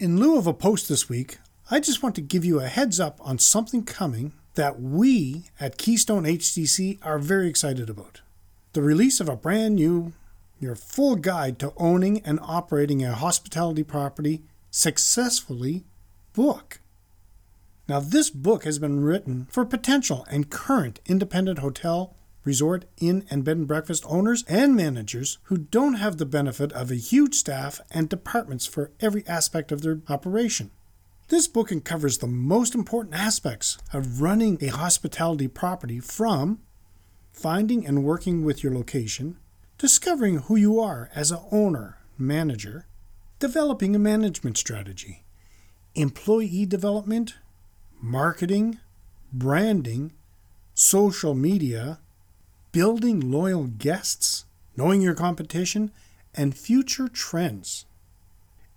In lieu of a post this week, I just want to give you a heads up on something coming that we at Keystone HDC are very excited about. The release of a brand new, your full guide to owning and operating a hospitality property successfully book. Now, this book has been written for potential and current independent hotel, resort, inn, and bed and breakfast owners and managers who don't have the benefit of a huge staff and departments for every aspect of their operation. This book uncovers the most important aspects of running a hospitality property from finding and working with your location, discovering who you are as an owner, manager, developing a management strategy, employee development, marketing, branding, social media, building loyal guests, knowing your competition, and future trends.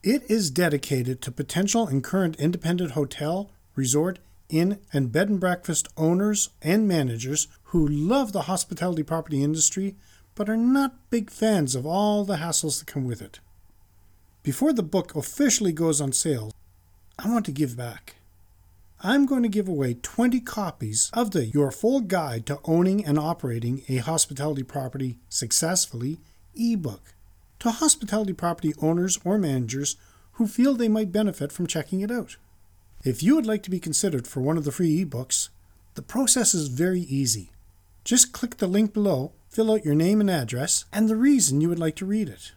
It is dedicated to potential and current independent hotel, resort, inn, and bed and breakfast owners and managers who love the hospitality property industry but are not big fans of all the hassles that come with it. Before the book officially goes on sale, I want to give back. I'm going to give away 20 copies of the Your Full Guide to Owning and Operating a Hospitality Property Successfully ebook to hospitality property owners or managers who feel they might benefit from checking it out. If you would like to be considered for one of the free ebooks, the process is very easy. Just click the link below, fill out your name and address, and the reason you would like to read it.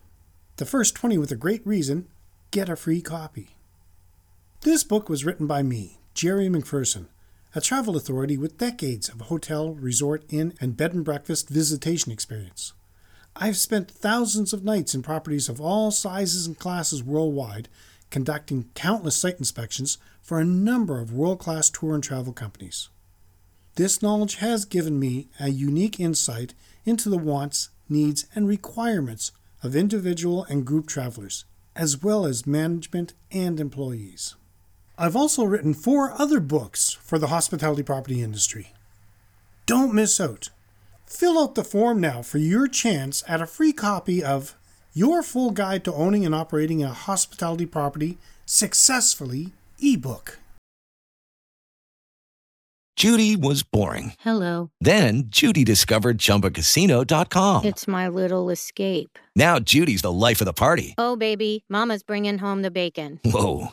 The first 20 with a great reason get a free copy. This book was written by me, Jerry McPherson, a travel authority with decades of hotel, resort, inn, and bed and breakfast visitation experience. I've spent thousands of nights in properties of all sizes and classes worldwide, conducting countless site inspections for a number of world class tour and travel companies. This knowledge has given me a unique insight into the wants, needs, and requirements of individual and group travelers, as well as management and employees. I've also written four other books for the hospitality property industry. Don't miss out. Fill out the form now for your chance at a free copy of Your Full Guide to Owning and Operating a Hospitality Property Successfully ebook. Judy was boring. Hello. Then Judy discovered ChumbaCasino.com. It's my little escape. Now Judy's the life of the party. Oh, baby, Mama's bringing home the bacon. Whoa,